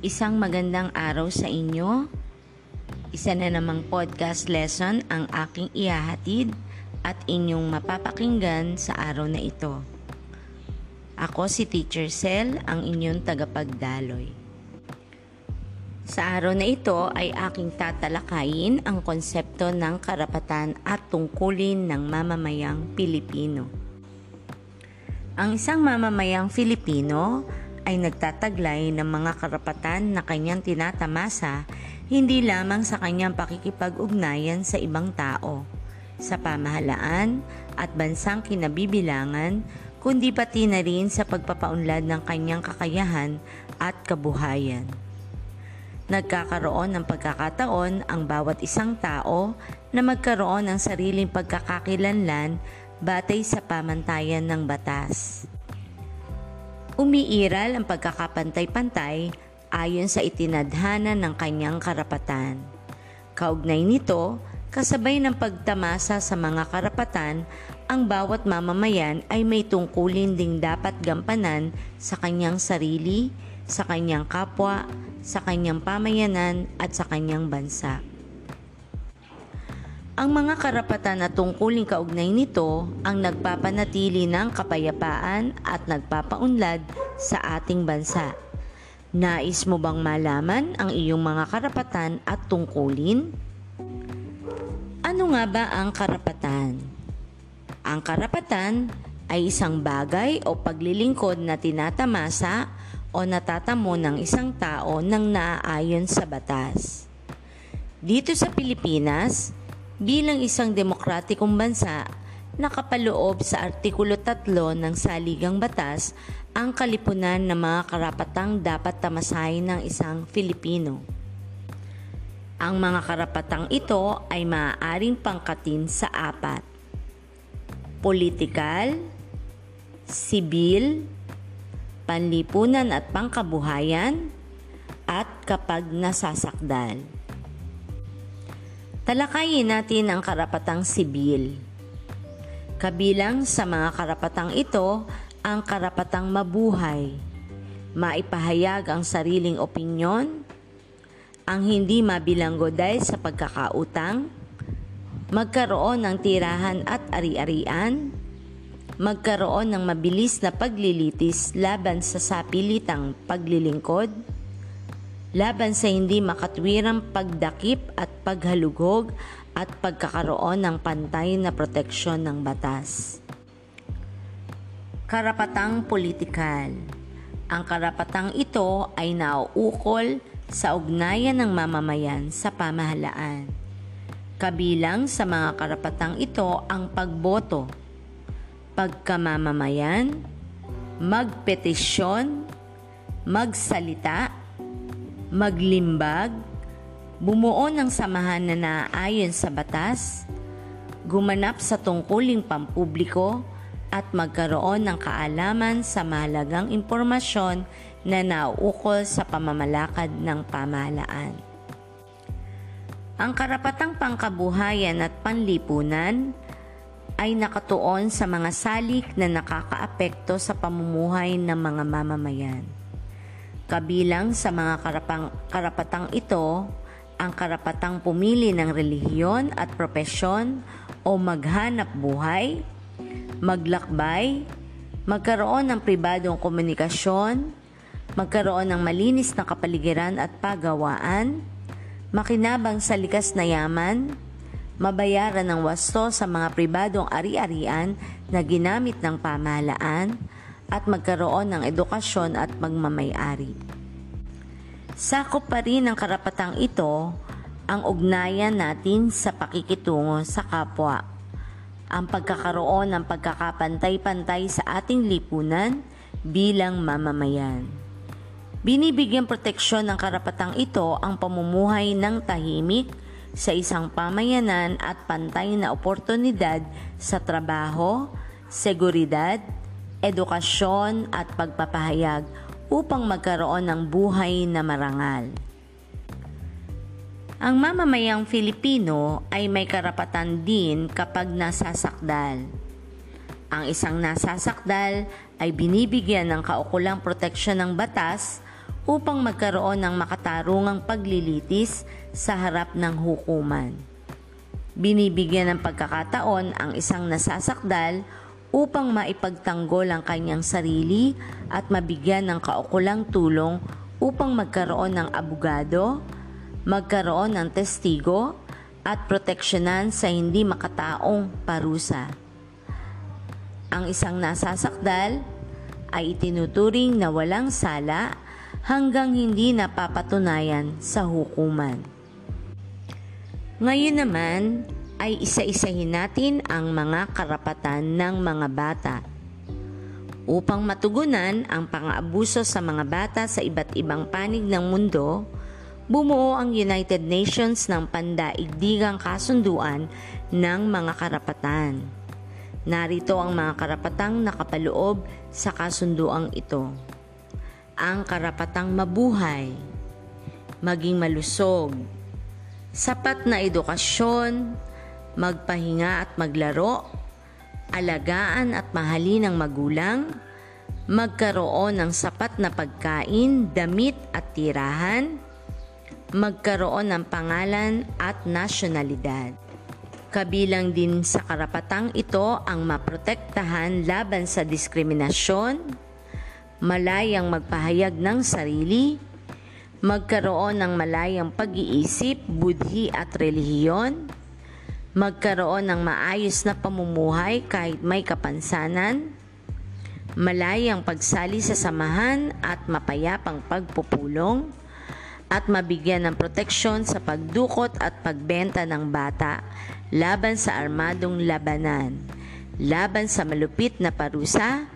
Isang magandang araw sa inyo. Isa na namang podcast lesson ang aking ihahatid at inyong mapapakinggan sa araw na ito. Ako si Teacher Cell, ang inyong tagapagdaloy. Sa araw na ito ay aking tatalakayin ang konsepto ng karapatan at tungkulin ng mamamayang Pilipino. Ang isang mamamayang Filipino ay nagtataglay ng mga karapatan na kanyang tinatamasa hindi lamang sa kanyang pakikipag-ugnayan sa ibang tao, sa pamahalaan at bansang kinabibilangan, kundi pati na rin sa pagpapaunlad ng kanyang kakayahan at kabuhayan. Nagkakaroon ng pagkakataon ang bawat isang tao na magkaroon ng sariling pagkakakilanlan batay sa pamantayan ng batas. Umiiral ang pagkakapantay-pantay ayon sa itinadhana ng kanyang karapatan. Kaugnay nito, kasabay ng pagtamasa sa mga karapatan, ang bawat mamamayan ay may tungkulin ding dapat gampanan sa kanyang sarili, sa kanyang kapwa, sa kanyang pamayanan at sa kanyang bansa. Ang mga karapatan na tungkuling kaugnay nito ang nagpapanatili ng kapayapaan at nagpapaunlad sa ating bansa. Nais mo bang malaman ang iyong mga karapatan at tungkulin? Ano nga ba ang karapatan? Ang karapatan ay isang bagay o paglilingkod na tinatamasa o natatamo ng isang tao nang naaayon sa batas. Dito sa Pilipinas, bilang isang demokratikong bansa, nakapaloob sa Artikulo 3 ng Saligang Batas ang kalipunan ng mga karapatang dapat tamasahin ng isang Filipino. Ang mga karapatang ito ay maaaring pangkatin sa apat. Politikal, sibil, panlipunan at pangkabuhayan, at kapag nasasakdal. Talakayin natin ang karapatang sibil. Kabilang sa mga karapatang ito ang karapatang mabuhay, maipahayag ang sariling opinyon, ang hindi mabilanggo dahil sa pagkakautang, magkaroon ng tirahan at ari-arian, magkaroon ng mabilis na paglilitis laban sa sapilitang paglilingkod, laban sa hindi makatwirang pagdakip at paghalughog at pagkakaroon ng pantay na proteksyon ng batas. Karapatang politikal Ang karapatang ito ay nauukol sa ugnayan ng mamamayan sa pamahalaan. Kabilang sa mga karapatang ito ang pagboto, pagkamamamayan, magpetisyon, magsalita, maglimbag, bumuo ng samahan na naaayon sa batas, gumanap sa tungkuling pampubliko, at magkaroon ng kaalaman sa mahalagang impormasyon na nauukol sa pamamalakad ng pamahalaan. Ang karapatang pangkabuhayan at panlipunan ay nakatuon sa mga salik na nakakaapekto sa pamumuhay ng mga mamamayan. Kabilang sa mga karapang, karapatang ito, ang karapatang pumili ng relihiyon at propesyon o maghanap buhay, maglakbay, magkaroon ng pribadong komunikasyon, magkaroon ng malinis na kapaligiran at pagawaan, makinabang sa likas na yaman, mabayaran ng wasto sa mga pribadong ari-arian na ginamit ng pamahalaan, at magkaroon ng edukasyon at magmamayari. Sakop pa rin ng karapatang ito ang ugnayan natin sa pakikitungo sa kapwa. Ang pagkakaroon ng pagkakapantay-pantay sa ating lipunan bilang mamamayan. Binibigyan proteksyon ng karapatang ito ang pamumuhay ng tahimik sa isang pamayanan at pantay na oportunidad sa trabaho, seguridad, edukasyon at pagpapahayag upang magkaroon ng buhay na marangal. Ang mamamayang Filipino ay may karapatan din kapag nasasakdal. Ang isang nasasakdal ay binibigyan ng kaukulang proteksyon ng batas upang magkaroon ng makatarungang paglilitis sa harap ng hukuman. Binibigyan ng pagkakataon ang isang nasasakdal upang maipagtanggol ang kanyang sarili at mabigyan ng kaukulang tulong upang magkaroon ng abogado, magkaroon ng testigo, at proteksyonan sa hindi makataong parusa. Ang isang nasasakdal ay itinuturing na walang sala hanggang hindi napapatunayan sa hukuman. Ngayon naman ay isa-isahin natin ang mga karapatan ng mga bata. Upang matugunan ang pang-aabuso sa mga bata sa iba't ibang panig ng mundo, bumuo ang United Nations ng pandaigdigang kasunduan ng mga karapatan. Narito ang mga karapatang nakapaloob sa kasunduang ito. Ang karapatang mabuhay, maging malusog, sapat na edukasyon, magpahinga at maglaro, alagaan at mahalin ng magulang, magkaroon ng sapat na pagkain, damit at tirahan, magkaroon ng pangalan at nasyonalidad. Kabilang din sa karapatang ito ang maprotektahan laban sa diskriminasyon, malayang magpahayag ng sarili, magkaroon ng malayang pag-iisip, budhi at relihiyon, magkaroon ng maayos na pamumuhay kahit may kapansanan, malayang pagsali sa samahan at mapayapang pagpupulong, at mabigyan ng proteksyon sa pagdukot at pagbenta ng bata laban sa armadong labanan, laban sa malupit na parusa,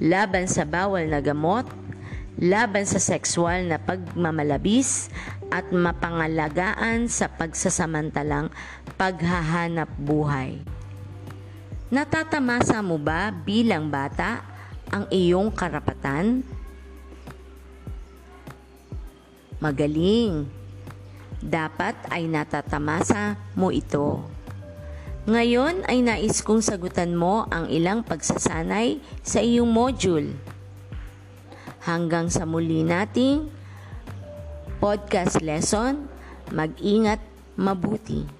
laban sa bawal na gamot, laban sa sexual na pagmamalabis at mapangalagaan sa pagsasamantalang paghahanap buhay. Natatamasa mo ba bilang bata ang iyong karapatan? Magaling. Dapat ay natatamasa mo ito. Ngayon ay nais kong sagutan mo ang ilang pagsasanay sa iyong module. Hanggang sa muli nating podcast lesson, mag-ingat mabuti.